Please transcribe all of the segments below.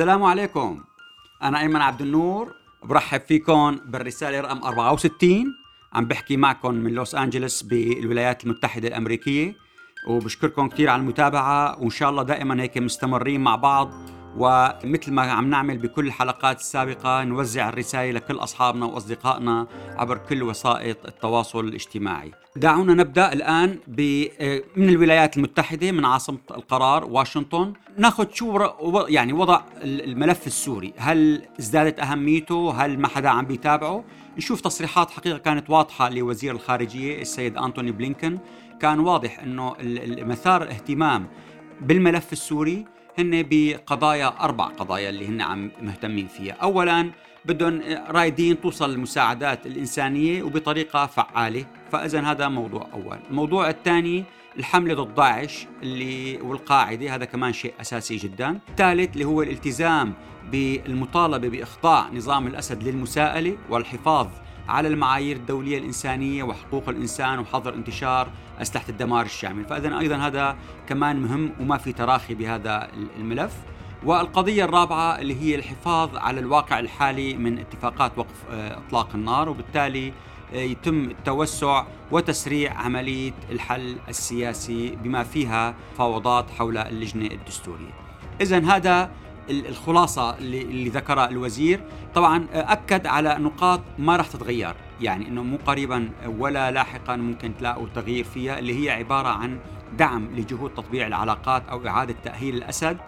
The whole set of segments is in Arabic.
السلام عليكم. أنا أيمن عبد النور برحب فيكم بالرسالة رقم 64 عم بحكي معكم من لوس أنجلوس بالولايات المتحدة الأمريكية وبشكركم كثير على المتابعة وإن شاء الله دائما هيك مستمرين مع بعض. ومثل ما عم نعمل بكل الحلقات السابقة نوزع الرسائل لكل أصحابنا وأصدقائنا عبر كل وسائط التواصل الاجتماعي. دعونا نبدأ الآن من الولايات المتحدة من عاصمة القرار واشنطن. ناخذ شو يعني وضع الملف السوري. هل ازدادت أهميته؟ هل ما حدا عم بيتابعه؟ نشوف تصريحات حقيقة كانت واضحة لوزير الخارجية السيد أنتوني بلينكن. كان واضح أنه مسار الاهتمام بالملف السوري هن بقضايا أربع قضايا اللي هن عم مهتمين فيها. أولا بدهم رايدين توصل المساعدات الإنسانية وبطريقة فعالة فإذا هذا موضوع أول. الموضوع الثاني الحملة ضد داعش اللي والقاعدة هذا كمان شيء أساسي جدا. الثالث اللي هو الالتزام بالمطالبة بإخضاع نظام الأسد للمساءلة والحفاظ على المعايير الدولية الإنسانية وحقوق الإنسان وحظر انتشار أسلحة الدمار الشامل. فإذا أيضا هذا كمان مهم وما في تراخي بهذا الملف. والقضية الرابعة اللي هي الحفاظ على الواقع الحالي من اتفاقات وقف آه، إطلاق النار وبالتالي آه، يتم التوسع وتسريع عملية الحل السياسي بما فيها فاوضات حول اللجنة الدستورية. إذا هذا الخلاصة اللي, اللي ذكرها الوزير طبعا أكد على نقاط ما راح تتغير. يعني أنه مو قريبا ولا لاحقا ممكن تلاقوا تغيير فيها اللي هي عبارة عن دعم لجهود تطبيع العلاقات أو إعادة تأهيل الأسد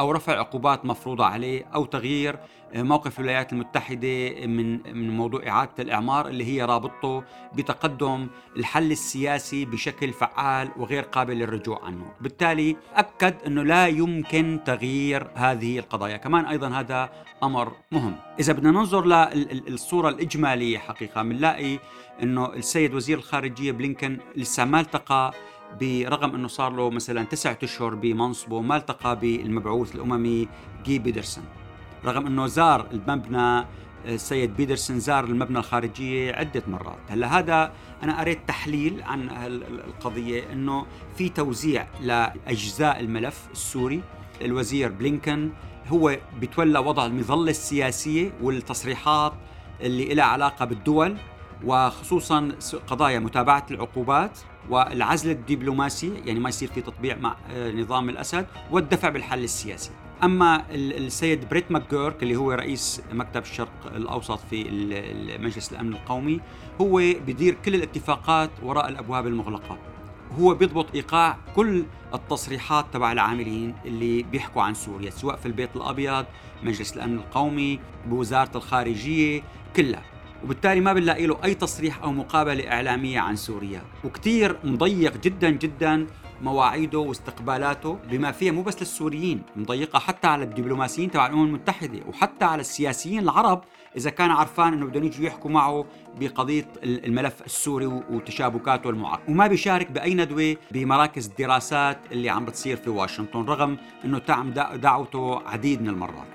أو رفع عقوبات مفروضة عليه أو تغيير موقف الولايات المتحدة من من موضوع إعادة الإعمار اللي هي رابطته بتقدم الحل السياسي بشكل فعال وغير قابل للرجوع عنه. بالتالي أكد أنه لا يمكن تغيير هذه القضايا. كمان أيضا هذا أمر مهم. إذا بدنا ننظر للصورة الإجمالية حقيقة بنلاقي أنه السيد وزير الخارجية بلينكن لسه ما التقى برغم إنه صار له مثلا تسعة أشهر بمنصبه ما التقى بالمبعوث الأممي جي بيدرسون رغم إنه زار المبنى السيد بيدرسون زار المبنى الخارجية عدة مرات. هلا هذا أنا قريت تحليل عن القضية أنه في توزيع لأجزاء الملف السوري. الوزير بلينكن هو بيتولى وضع المظلة السياسية والتصريحات اللي لها علاقة بالدول وخصوصا قضايا متابعة العقوبات والعزل الدبلوماسي يعني ما يصير في تطبيع مع آه، نظام الأسد والدفع بالحل السياسي. أما السيد بريت ماكجورك اللي هو رئيس مكتب الشرق الأوسط في مجلس الأمن القومي هو بيدير كل الاتفاقات وراء الأبواب المغلقة. هو بيضبط إيقاع كل التصريحات تبع العاملين اللي بيحكوا عن سوريا سواء في البيت الأبيض مجلس الأمن القومي بوزارة الخارجية كلها. وبالتالي ما بنلاقي له أي تصريح أو مقابلة إعلامية عن سوريا. وكثير مضيق جدا جدا مواعيده واستقبالاته بما فيها مو بس للسوريين مضيقة حتى على الدبلوماسيين تبع الأمم المتحدة وحتى على السياسيين العرب إذا كان عرفان إنه بدهم يجوا يحكوا معه بقضية الملف السوري وتشابكاته المعارضه وما بيشارك بأي ندوة بمراكز الدراسات اللي عم بتصير في واشنطن رغم إنه تعم دعوته عديد من المرات.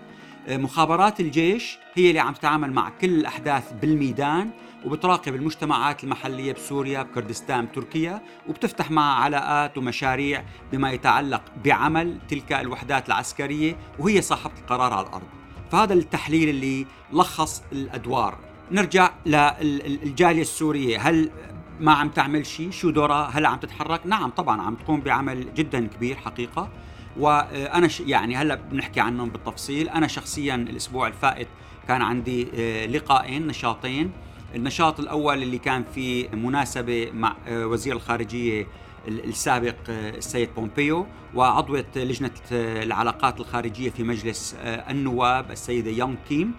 مخابرات الجيش هي اللي عم تتعامل مع كل الأحداث بالميدان. وبتراقب المجتمعات المحلية بسوريا بكردستان بتركيا وبتفتح معها علاقات ومشاريع بما يتعلق بعمل تلك الوحدات العسكرية وهي صاحبة القرار على الأرض. فهذا التحليل اللي لخص الأدوار. نرجع للجالية السورية. هل ما عم تعمل شيء شو دورها؟ هل عم تتحرك؟ نعم طبعا عم تقوم بعمل جدا كبير حقيقة. وأنا يعني هلأ بنحكي عنهم بالتفصيل. أنا شخصيا الأسبوع الفائت كان عندي آه، لقاءين نشاطين. النشاط الأول اللي كان في مناسبة مع آه، وزير الخارجية السابق آه، السيد بومبيو وعضوة لجنة العلاقات الخارجية في مجلس النواب السيدة يونغ كيم.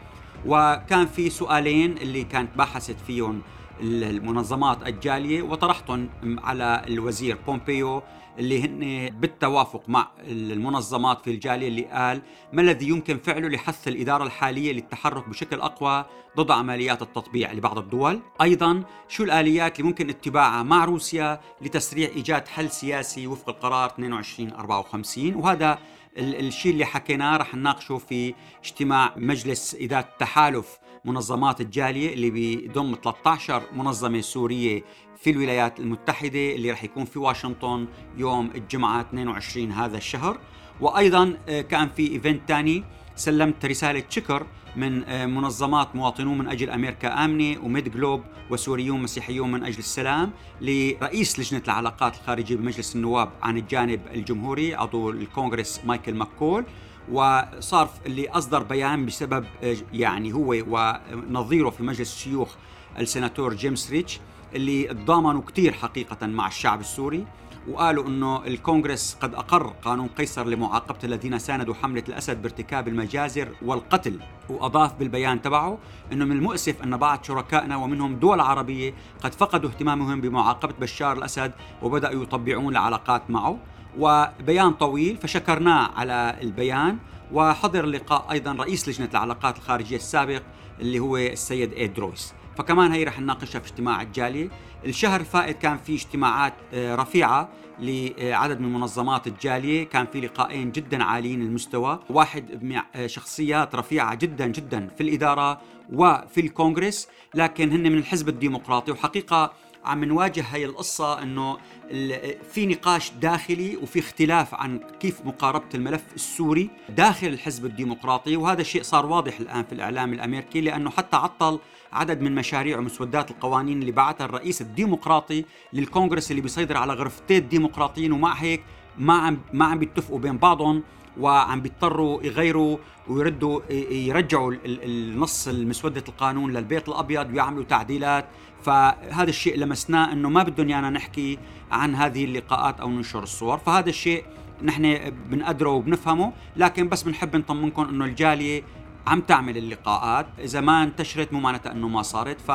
وكان في سؤالين اللي كانت باحثت فيهم المنظمات الجالية وطرحتهم على الوزير بومبيو اللي هن بالتوافق مع المنظمات في الجالية اللي قال ما الذي يمكن فعله لحث الإدارة الحالية للتحرك بشكل أقوى ضد عمليات التطبيع لبعض الدول، أيضا شو الآليات اللي ممكن اتباعها مع روسيا لتسريع إيجاد حل سياسي وفق القرار 2254 وهذا الشيء اللي حكيناه رح نناقشه في اجتماع مجلس إدارة التحالف منظمات الجالية اللي بيضم 13 منظمة سورية في الولايات المتحدة اللي رح يكون في واشنطن يوم الجمعة 22 هذا الشهر. وأيضا آه، كان في إيفنت ثاني سلمت رسالة شكر من آه، منظمات مواطنون من أجل أمريكا آمنة و MedGlobal وسوريون مسيحيون من أجل السلام لرئيس لجنة العلاقات الخارجية بمجلس النواب عن الجانب الجمهوري عضو الكونغرس مايكل ماكول. وصار اللي أصدر بيان بسبب آه، يعني هو ونظيره في مجلس الشيوخ السيناتور جيمس ريتش اللي تضامنوا كثير حقيقة مع الشعب السوري وقالوا إنه الكونغرس قد أقر قانون قيصر لمعاقبة الذين ساندوا حملة الأسد بارتكاب المجازر والقتل وأضاف بالبيان تبعه إنه من المؤسف أن بعض شركائنا ومنهم دول عربية قد فقدوا اهتمامهم بمعاقبة بشار الأسد وبدأوا يطبعون العلاقات معه. وبيان طويل فشكرناه على البيان. وحضر اللقاء أيضا رئيس لجنة العلاقات الخارجية السابق اللي هو السيد ايد رويس فكمان هي رح نناقشها في اجتماع الجالية. الشهر الفائت كان في اجتماعات آه، رفيعة لعدد من منظمات الجالية. كان في لقاءين جدا عاليين المستوى واحد مع آه، شخصيات رفيعة جدا جدا في الإدارة وفي الكونغرس. لكن هن من الحزب الديمقراطي. وحقيقة عم نواجه هاي القصة إنه في نقاش داخلي وفي اختلاف عن كيف مقاربة الملف السوري داخل الحزب الديمقراطي وهذا الشيء صار واضح الآن في الإعلام الأمريكي لأنه حتى عطل عدد من مشاريع ومسودات القوانين اللي بعثها الرئيس الديمقراطي للكونغرس اللي بيسيطر على غرفتين الديمقراطيين ومع هيك ما عم ما عم بيتفقوا بين بعضهم وعم بيضطروا يغيروا ويردوا يرجعوا النص المسودة القانون للبيت الأبيض ويعملوا تعديلات. فهذا الشيء لمسناه أنه ما بدهم يانا نحكي عن هذه اللقاءات أو ننشر الصور. فهذا الشيء نحن بنقدره وبنفهمه لكن بس بنحب نطمنكم أنه الجالية عم تعمل اللقاءات. إذا ما انتشرت مو معناتها أنه ما صارت. ف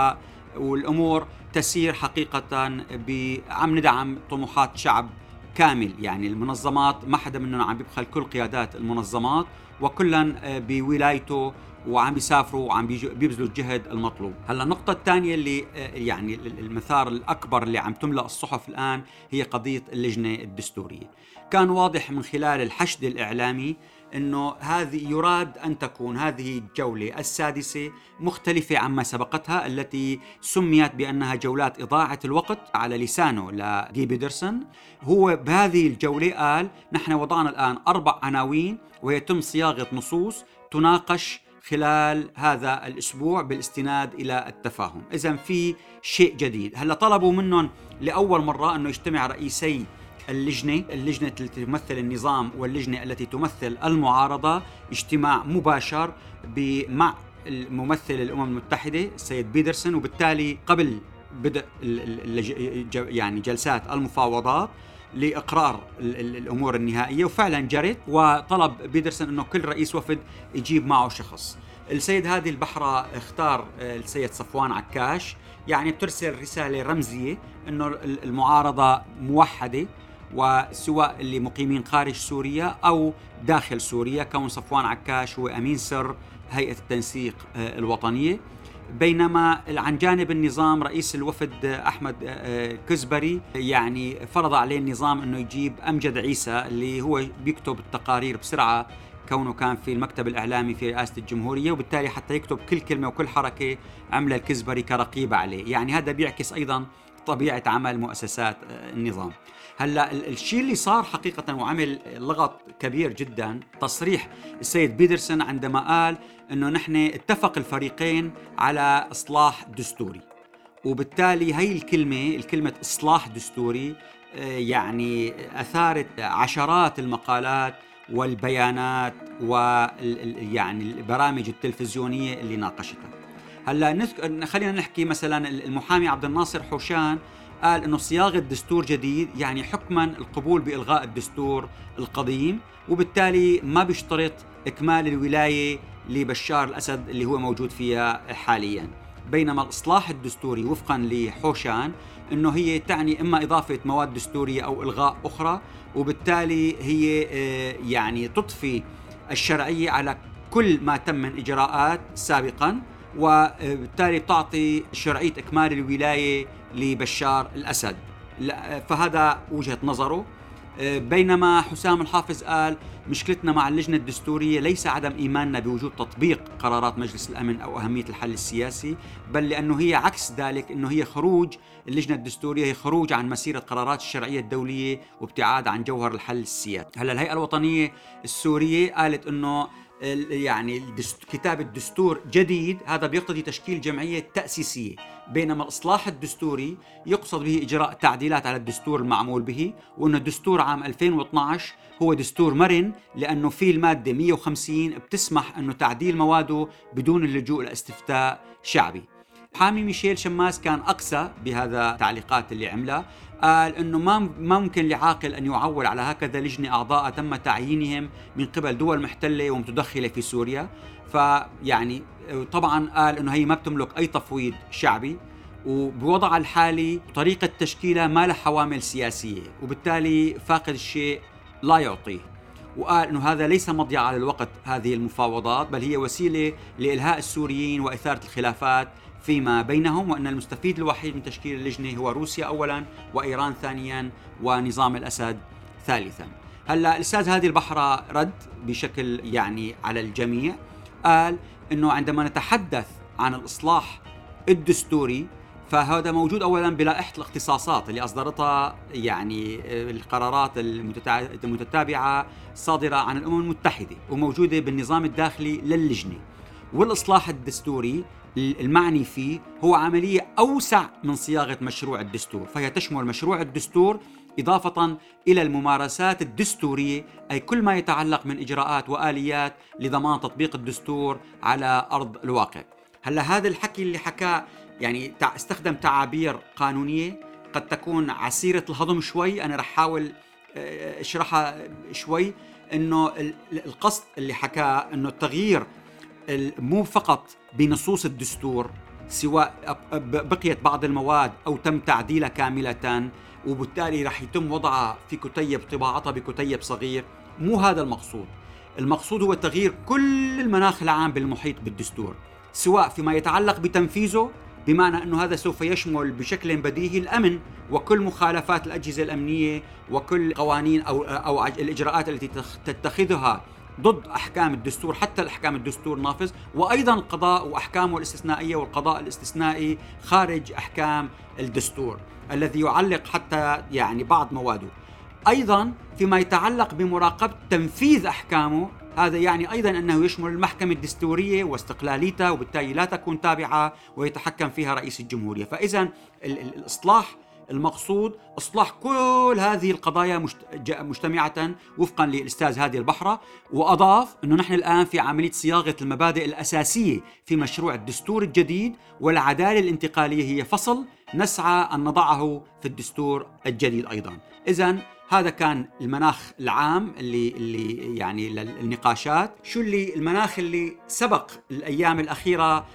والأمور تسير حقيقة ب... عم ندعم طموحات شعب كامل. يعني المنظمات ما حدا منهم عم بيبخل كل قيادات المنظمات وكلا آه، بولايته وعم بيسافروا وعم بيبذلوا الجهد المطلوب. هلأ النقطة الثانية اللي آه، يعني المثار الأكبر اللي عم تملأ الصحف الآن هي قضية اللجنة الدستورية. كان واضح من خلال الحشد الإعلامي إنه هذه يراد أن تكون هذه الجولة السادسة مختلفة عما سبقتها التي سميت بأنها جولات إضاعة الوقت على لسانه لجي بيدرسون. هو بهذه الجولة قال نحن وضعنا الآن أربع عناوين ويتم صياغة نصوص تناقش خلال هذا الأسبوع بالاستناد إلى التفاهم، اذا في شيء جديد، هلأ طلبوا منهم لأول مرة أنه يجتمع رئيسي اللجنة اللجنة التي تمثل النظام واللجنة التي تمثل المعارضة اجتماع مباشر مع الممثل الأمم المتحدة السيد بيدرسون وبالتالي قبل بدء يعني جلسات المفاوضات لإقرار الأمور النهائية وفعلا جرت وطلب بيدرسون إنه كل رئيس وفد يجيب معه شخص. السيد هادي البحرة اختار السيد صفوان عكاش يعني بترسل رسالة رمزية إنه المعارضة موحدة وسواء اللي مقيمين خارج سوريا أو داخل سوريا كون صفوان عكاش هو أمين سر هيئة التنسيق آه، الوطنية بينما عن جانب النظام رئيس الوفد أحمد آه، كزبري يعني فرض عليه النظام أنه يجيب أمجد عيسى اللي هو بيكتب التقارير بسرعة كونه كان في المكتب الإعلامي في رئاسة الجمهورية وبالتالي حتى يكتب كل كلمة وكل حركة عمل الكزبري كرقيب عليه، يعني هذا بيعكس أيضا طبيعة عمل مؤسسات آه، النظام. هلا الشيء اللي صار حقيقة وعمل لغط كبير جدا. تصريح السيد بيدرسون عندما قال إنه نحن اتفق الفريقين على إصلاح دستوري. وبالتالي هي الكلمة الكلمة إصلاح دستوري آه، يعني أثارت عشرات المقالات والبيانات ويعني البرامج التلفزيونية اللي ناقشتها. هلا نذكر خلينا نحكي مثلا المحامي عبد الناصر حوشان قال إنه صياغة دستور جديد يعني حكما القبول بإلغاء الدستور القديم وبالتالي ما بيشترط إكمال الولاية لبشار الأسد اللي هو موجود فيها حاليا. بينما الإصلاح الدستوري وفقا لحوشان إنه هي تعني إما إضافة مواد دستورية أو إلغاء أخرى وبالتالي هي آه، يعني تضفي الشرعية على كل ما تم من إجراءات سابقا وبالتالي تعطي شرعية إكمال الولاية لبشار الأسد. فهذا وجهة نظره. بينما حسام الحافظ قال مشكلتنا مع اللجنة الدستورية ليس عدم إيماننا بوجود تطبيق قرارات مجلس الأمن أو أهمية الحل السياسي بل لأنه هي عكس ذلك أنه هي خروج اللجنة الدستورية هي خروج عن مسيرة قرارات الشرعية الدولية وابتعاد عن جوهر الحل السياسي. هلا الهيئة الوطنية السورية قالت أنه يعني كتابة دستور جديد هذا بيقتضي تشكيل جمعية تأسيسية. بينما الإصلاح الدستوري يقصد به إجراء تعديلات على الدستور المعمول به وأن الدستور عام 2012 هو دستور مرن لأنه فيه المادة 150 بتسمح أنه تعديل مواده بدون اللجوء لإستفتاء شعبي. حامي ميشيل شماس كان أقسى بهذا التعليقات اللي عملها قال إنه ما ممكن لعاقل أن يعول على هكذا لجنة أعضاء تم تعيينهم من قبل دول محتلة ومتدخلة في سوريا. فيعني طبعا قال إنه هي ما بتملك أي تفويض شعبي. وبوضعها الحالي طريقة تشكيلها ما لها حوامل سياسية. وبالتالي فاقد الشيء لا يعطيه. وقال إنه هذا ليس مضيعة على الوقت هذه المفاوضات بل هي وسيلة لإلهاء السوريين وإثارة الخلافات فيما بينهم وأن المستفيد الوحيد من تشكيل اللجنة هو روسيا أولا وإيران ثانيا ونظام الأسد ثالثا. هلأ الأستاذ هادي البحرة رد بشكل يعني على الجميع. قال إنه عندما نتحدث عن الإصلاح الدستوري فهذا موجود اولا بلائحه الاختصاصات اللي أصدرتها يعني القرارات المتتابعة صادرة عن الأمم المتحدة وموجودة بالنظام الداخلي للجنة. والإصلاح الدستوري المعني فيه هو عملية أوسع من صياغة مشروع الدستور فهي تشمل مشروع الدستور إضافة إلى الممارسات الدستورية أي كل ما يتعلق من إجراءات وآليات لضمان تطبيق الدستور على أرض الواقع. هلأ هذا الحكي اللي حكاه يعني استخدم تعابير قانونية قد تكون عسيرة الهضم شوي أنا رح أحاول آه، أشرحها شوي إنه القصد اللي حكاه إنه التغيير مو فقط بنصوص الدستور سواء بقيت بعض المواد أو تم تعديلها كاملة وبالتالي رح يتم وضعها في كتيب طباعتها بكتيب صغير. مو هذا المقصود. المقصود هو تغيير كل المناخ العام بالمحيط بالدستور سواء فيما يتعلق بتنفيذه بمعنى أنه هذا سوف يشمل بشكل بديهي الأمن وكل مخالفات الأجهزة الأمنية وكل قوانين أو أو الإجراءات التي تتخذها ضد أحكام الدستور حتى الأحكام الدستور نافذ. وأيضا القضاء واحكامه الاستثنائيه والقضاء الاستثنائي خارج أحكام الدستور الذي يعلق حتى يعني بعض مواده. أيضا فيما يتعلق بمراقبة تنفيذ أحكامه هذا يعني أيضا أنه يشمل المحكمة الدستورية واستقلاليتها وبالتالي لا تكون تابعة ويتحكم فيها رئيس الجمهورية. فاذا الإصلاح المقصود إصلاح كل هذه القضايا مجتمعة وفقا للأستاذ هادي البحرة وأضاف إنه نحن الآن في عملية صياغة المبادئ الأساسية في مشروع الدستور الجديد والعدالة الانتقالية هي فصل نسعى أن نضعه في الدستور الجديد أيضا. اذا هذا كان المناخ العام اللي اللي يعني للنقاشات. شو اللي المناخ اللي سبق الأيام الأخيرة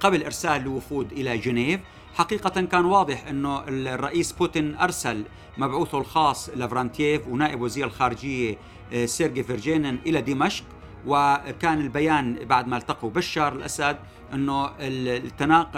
قبل إرسال الوفود إلى جنيف؟ حقيقة كان واضح أنه الرئيس بوتين أرسل مبعوثه الخاص لافرنتييف ونائب وزير الخارجية آه، سيرجي فيرشينين إلى دمشق. وكان البيان بعد ما التقوا بشار الأسد أنه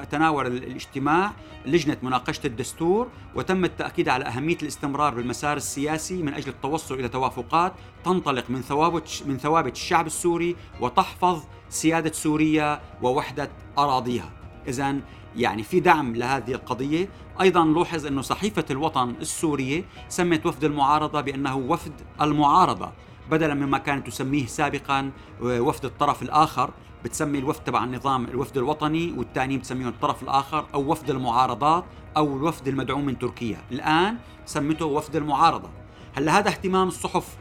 تناول الاجتماع لجنة مناقشة الدستور وتم التأكيد على أهمية الاستمرار بالمسار السياسي من أجل التوصل إلى توافقات تنطلق من ثوابت من ثوابت الشعب السوري وتحفظ سيادة سوريا ووحدة أراضيها. إذا يعني في دعم لهذه القضية. أيضا نلاحظ أنه صحيفة الوطن السورية سمت وفد المعارضة بأنه وفد المعارضة بدلا مما كانت تسميه سابقا وفد الطرف الآخر بتسمي الوفد تبع النظام الوفد الوطني والثاني بتسميه الطرف الآخر أو وفد المعارضات أو الوفد المدعوم من تركيا. الآن سمته وفد المعارضة. هلأ هذا اهتمام الصحف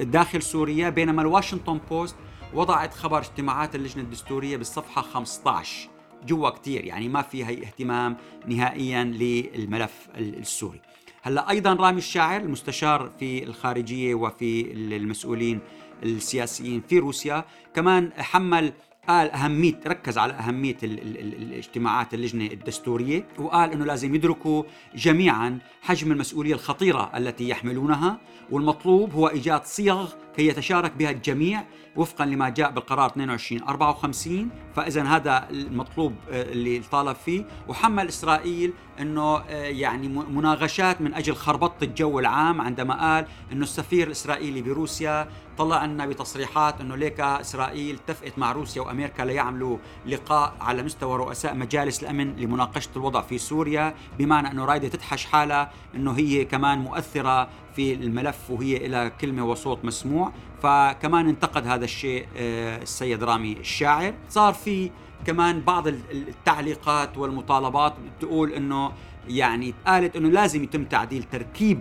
داخل سوريا بينما الواشنطن بوست وضعت خبر اجتماعات اللجنة الدستورية بالصفحة 15 جوا كتير يعني ما في هي اهتمام نهائيا للملف السوري. هلأ أيضا رامي الشاعر المستشار في الخارجية وفي المسؤولين السياسيين في روسيا كمان حمل قال أهمية ركز على أهمية الاجتماعات اللجنة الدستورية وقال أنه لازم يدركوا جميعا حجم المسؤولية الخطيرة التي يحملونها والمطلوب هو إيجاد صيغ كي يتشارك بها الجميع وفقا لما جاء بالقرار 22 54 فاذا هذا المطلوب آه، اللي طالب فيه. وحمل إسرائيل إنه آه، يعني مناغشات من أجل خربطة الجو العام عندما قال إنه السفير الإسرائيلي بروسيا طلع لنا بتصريحات إنه ليك إسرائيل اتفقت مع روسيا وأمريكا ليعملوا لقاء على مستوى رؤساء مجالس الأمن لمناقشة الوضع في سوريا بمعنى إنه رايدة تتحش حالها إنه هي كمان مؤثرة في الملف وهي لها كلمة وصوت مسموع. فكمان انتقد هذا الشيء آه، السيد رامي الشاعر. صار في كمان بعض التعليقات والمطالبات تقول إنه يعني قالت إنه لازم يتم تعديل تركيب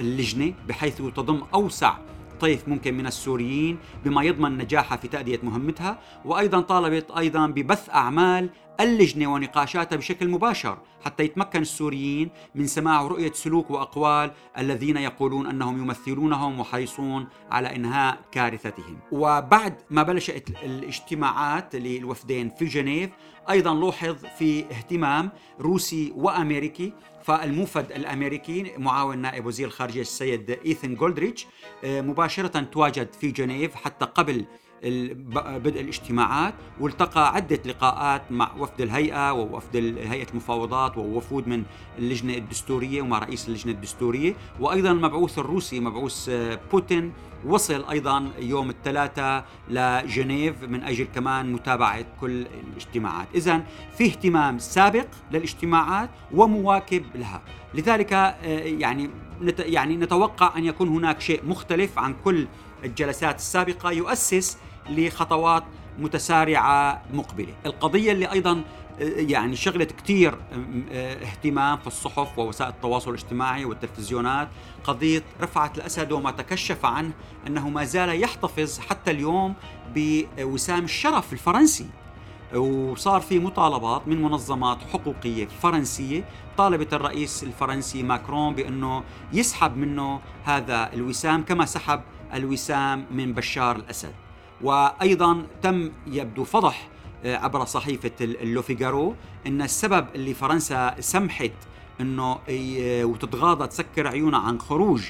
اللجنة بحيث تضم أوسع طيف ممكن من السوريين بما يضمن نجاحها في تأدية مهمتها وأيضا طالبت أيضا ببث أعمال اللجنة ونقاشاتها بشكل مباشر حتى يتمكن السوريين من سماع ورؤية سلوك وأقوال الذين يقولون أنهم يمثلونهم وحريصون على إنهاء كارثتهم. وبعد ما بلشت الاجتماعات للوفدين في جنيف أيضا لوحظ في اهتمام روسي وأمريكي فالموفد الأمريكي معاون نائب وزير الخارجيه السيد إيثن جولدريتش آه، مباشرة تواجد في جنيف حتى قبل بدء الاجتماعات والتقى عدة لقاءات مع وفد الهيئة ووفد هيئة المفاوضات ووفود من اللجنة الدستورية ومع رئيس اللجنة الدستورية. وأيضا المبعوث الروسي مبعوث آه، بوتين وصل أيضا يوم الثلاثاء لجنيف من أجل كمان متابعة كل الاجتماعات، اذا في اهتمام سابق للاجتماعات ومواكب لها، لذلك آه، يعني يعني نتوقع أن يكون هناك شيء مختلف عن كل الجلسات السابقة. يؤسس لخطوات متسارعة مقبلة، القضية اللي أيضا يعني شغلت كثير اهتمام في الصحف ووسائل التواصل الاجتماعي والتلفزيونات. قضية رفعت الأسد وما تكشف عنه أنه ما زال يحتفظ حتى اليوم بوسام الشرف الفرنسي. وصار في مطالبات من منظمات حقوقية فرنسية. طالبت الرئيس الفرنسي ماكرون بأنه يسحب منه هذا الوسام كما سحب الوسام من بشار الأسد. وأيضا تم يبدو فضح آه، عبر صحيفة اللوفيغارو أن السبب اللي فرنسا سمحت أنه وتتغاضى تسكر عيونها عن خروج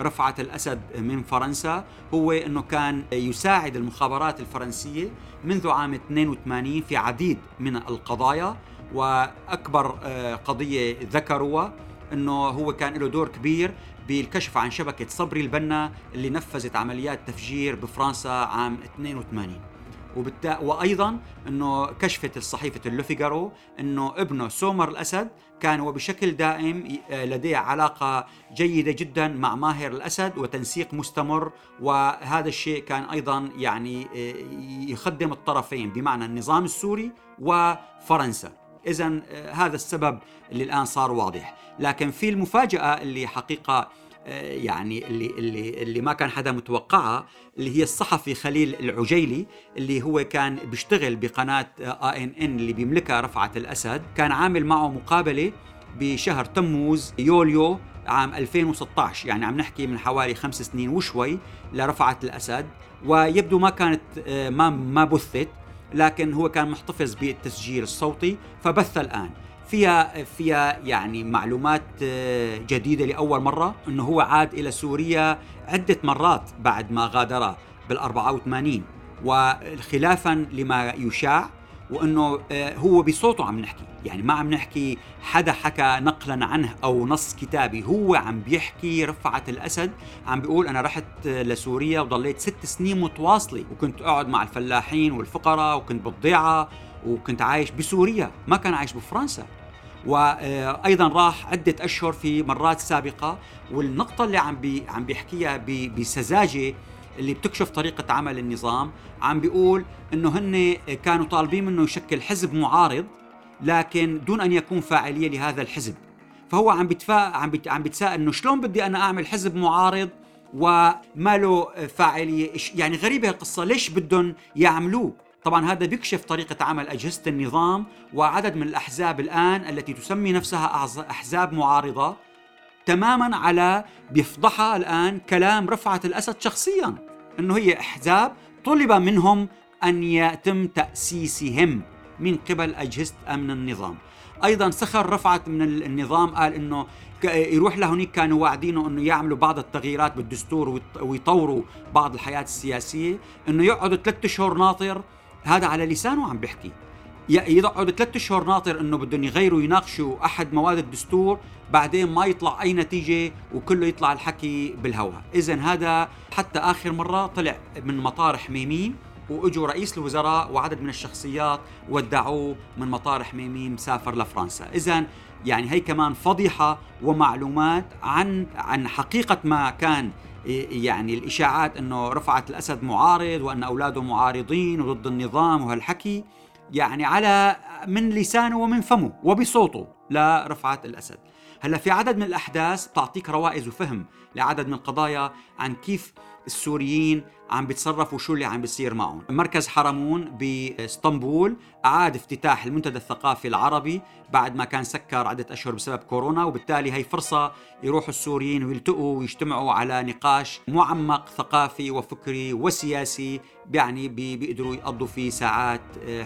رفعت الأسد من فرنسا هو أنه كان يساعد المخابرات الفرنسية منذ عام 82 في عديد من القضايا. وأكبر آه، قضية ذكروها أنه هو كان له دور كبير بالكشف عن شبكة صبري البنا اللي نفذت عمليات تفجير بفرنسا عام 82 وبالتا... وأيضا إنه كشفت الصحيفة اللوفيغارو إنه ابنه سومر الأسد كان وبشكل دائم لديه علاقة جيدة جدا مع ماهر الأسد وتنسيق مستمر وهذا الشيء كان أيضا يعني آه، يخدم الطرفين بمعنى النظام السوري وفرنسا. اذا آه، هذا السبب اللي الآن صار واضح. لكن في المفاجأة اللي حقيقة آه، يعني اللي اللي اللي ما كان حدا متوقعها اللي هي الصحفي خليل العجيلي اللي هو كان بيشتغل بقناة آي إن إن اللي بيملكها رفعت الأسد كان عامل معه مقابلة بشهر تموز يوليو عام 2016 يعني عم نحكي من حوالي خمس سنين وشوي لرفعت الأسد. ويبدو ما كانت آه، ما ما بثت. لكن هو كان محتفظ بالتسجيل الصوتي فبث الآن. فيها فيها يعني معلومات آه، جديدة لأول مرة إنه هو عاد إلى سوريا عدة مرات بعد ما غادر بال 84 وخلافا لما يشاع وإنه آه، هو بصوته عم نحكي. يعني ما عم نحكي حدا حكى نقلا عنه أو نص كتابي هو عم بيحكي رفعت الأسد عم بيقول أنا رحت لسوريا وضليت ست سنين متواصلة وكنت أقعد مع الفلاحين والفقراء وكنت بالضيعة وكنت عايش بسوريا ما كان عايش بفرنسا. وأيضا راح عدة أشهر في مرات سابقة والنقطة اللي عم بي عم بيحكيها بسذاجة اللي بتكشف طريقة عمل النظام عم بيقول إنه هن كانوا طالبين منه يشكل حزب معارض لكن دون أن يكون فاعلية لهذا الحزب. فهو عم بتفا عم بت... عم بتساءل إنه شلون بدي أنا أعمل حزب معارض وما له فاعلية؟ يعني غريبة القصة ليش بدهم يعملوه؟ طبعا هذا بيكشف طريقة عمل أجهزة النظام وعدد من الأحزاب الآن التي تسمي نفسها أحزاب معارضة تماما على بيفضحها الآن كلام رفعت الأسد شخصيا أنه هي أحزاب طلب منهم أن يتم تأسيسهم. من قبل أجهزة أمن النظام. أيضا سخر رفعت من النظام قال إنه يروح لهونيك كانوا واعدينه إنه يعملوا بعض التغييرات بالدستور ويطوروا بعض الحياة السياسية إنه يقعدوا ثلاثة اشهر ناطر. هذا على لسانه عم بيحكي. يقعد ثلاثة اشهر ناطر إنه بدهم يغيروا يناقشوا أحد مواد الدستور بعدين ما يطلع أي نتيجة وكله يطلع الحكي بالهواء. اذا هذا حتى آخر مرة طلع من مطار حميمين وإجوا رئيس الوزراء وعدد من الشخصيات ودعوه من مطار حميميم سافر لفرنسا. اذا يعني هي كمان فضيحة ومعلومات عن عن حقيقة ما كان يعني الإشاعات إنه رفعت الأسد معارض وأن أولاده معارضين وضد النظام وهالحكي يعني على من لسانه ومن فمه وبصوته لرفعت الأسد. هلأ في عدد من الأحداث تعطيك روائز وفهم لعدد من القضايا عن كيف السوريين عم بيتصرفوا شو اللي عم بيصير معهم. مركز حرمون بإسطنبول أعاد افتتاح المنتدى الثقافي العربي بعد ما كان سكر عدة أشهر بسبب كورونا وبالتالي هي فرصة يروحوا السوريين ويلتقوا ويجتمعوا على نقاش معمق ثقافي وفكري وسياسي يعني بيقدروا يقضوا فيه ساعات آه،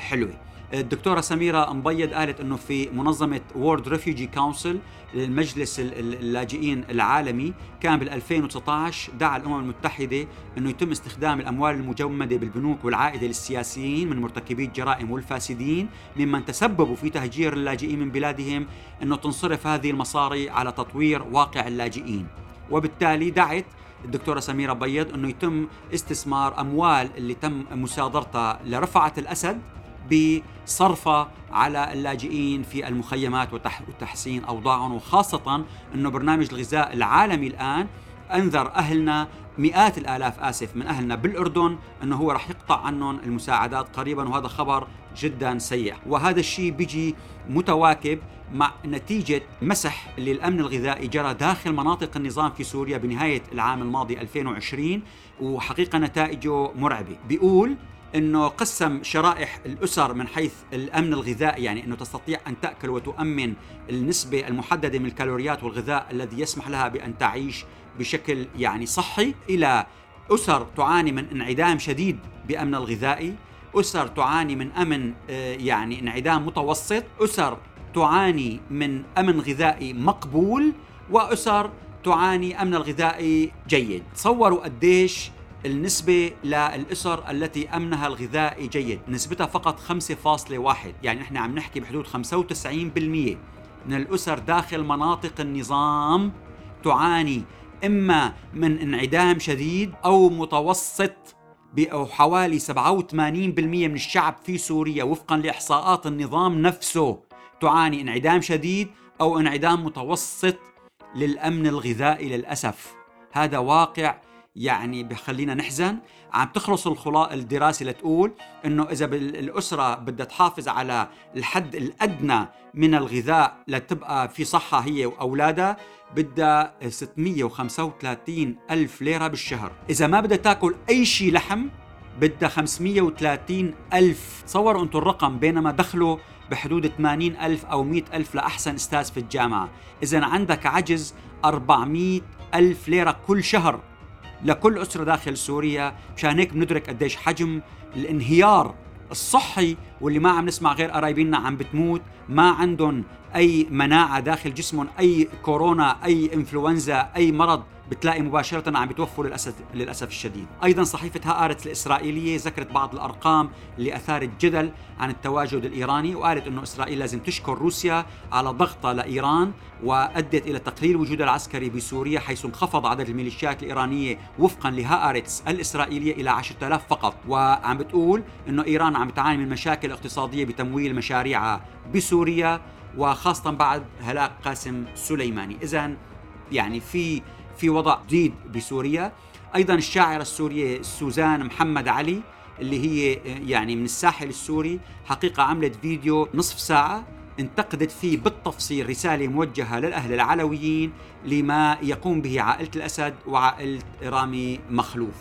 حلوة الدكتورة سميرة مبيض قالت أنه في منظمة World Refugee Council المجلس اللاجئين العالمي كان بال 2019 دعا الأمم المتحدة أنه يتم استخدام الأموال المجمدة بالبنوك والعائدة للسياسيين من مرتكبي الجرائم والفاسدين ممن تسببوا في تهجير اللاجئين من بلادهم أنه تنصرف هذه المصاري على تطوير واقع اللاجئين. وبالتالي دعت الدكتورة سميرة بيض أنه يتم استثمار أموال اللي تم مصادرتها لرفعة الأسد بصرفها على اللاجئين في المخيمات وتحسين أوضاعهم وخاصة إنه برنامج الغذاء العالمي الآن أنذر أهلنا مئات الآلاف آسف من أهلنا بالأردن إنه هو رح يقطع عنهم المساعدات قريبا وهذا خبر جدا سيء. وهذا الشيء بيجي متواكب مع نتيجة مسح للأمن الغذائي جرى داخل مناطق النظام في سوريا بنهاية العام الماضي 2020 وحقيقة نتائجه مرعبة. بيقول إنه قسم شرائح الأسر من حيث الأمن الغذائي يعني إنه تستطيع أن تأكل وتؤمن النسبة المحددة من الكالوريات والغذاء الذي يسمح لها بأن تعيش بشكل يعني صحي. إلى أسر تعاني من انعدام شديد بأمن الغذائي أسر تعاني من أمن آه، يعني انعدام متوسط أسر تعاني من أمن غذائي مقبول وأسر تعاني أمن الغذائي جيد. تصوروا قديش النسبة للأسر التي أمنها الغذائي جيد نسبتها فقط 5.1 يعني نحن عم نحكي بحدود 95% من الأسر داخل مناطق النظام تعاني إما من انعدام شديد أو متوسط أو حوالي 87% من الشعب في سوريا. وفقا لإحصاءات النظام نفسه تعاني انعدام شديد أو انعدام متوسط للأمن الغذائي للأسف. هذا واقع يعني بخلينا نحزن. عم تخلص الدراسي لتقول إنه إذا الأسرة بدها تحافظ على الحد الأدنى من الغذاء لتبقى في صحة هي وأولادها بدها 635 ألف ليرة بالشهر. إذا ما بدها تاكل أي شيء لحم بدها 530 ألف. تصوروا أنتم الرقم بينما دخله بحدود 80 ألف أو 100 ألف لأحسن أستاذ في الجامعة. إذا عندك عجز 400 ألف ليرة كل شهر. لكل أسرة داخل سوريا مشان هيك بندرك قديش حجم الانهيار الصحي واللي ما عم نسمع غير قرايبيننا عم بتموت. ما عندهم أي مناعة داخل جسمهم أي كورونا أي إنفلونزا أي مرض بتلاقي مباشرة عم بتوفوا للأسف للأسف الشديد. أيضا صحيفة هآرتس الإسرائيلية ذكرت بعض الأرقام اللي أثارت جدل عن التواجد الإيراني وقالت أنه إسرائيل لازم تشكر روسيا على ضغطها لإيران وأدت إلى تقليل وجود العسكري بسوريا حيث انخفض عدد الميليشيات الإيرانية وفقا لهآرتس الإسرائيلية إلى 10000 فقط. وعم بتقول أنه إيران عم تعاني من مشاكل اقتصادية بتمويل مشاريعها بسوريا وخاصة بعد هلاك قاسم سليماني. إذا يعني في في وضع جديد بسوريا. أيضا الشاعره السوريه سوزان محمد علي اللي هي يعني من الساحل السوري حقيقة عملت فيديو نصف ساعة انتقدت فيه بالتفصيل رسالة موجهة للأهل العلويين لما يقوم به عائلة الأسد وعائلة رامي مخلوف.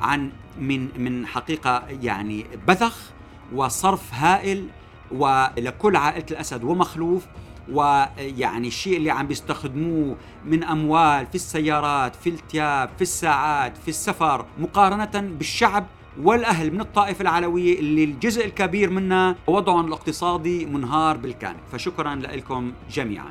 عن من من حقيقة يعني بذخ وصرف هائل ولكل عائلة الأسد ومخلوف. ويعني الشيء اللي عم بيستخدموه من أموال في السيارات في الثياب في الساعات في السفر مقارنة بالشعب والأهل من الطائفه العلويه اللي الجزء الكبير منها وضعهم الاقتصادي منهار بالكامل فشكرا لكم جميعا.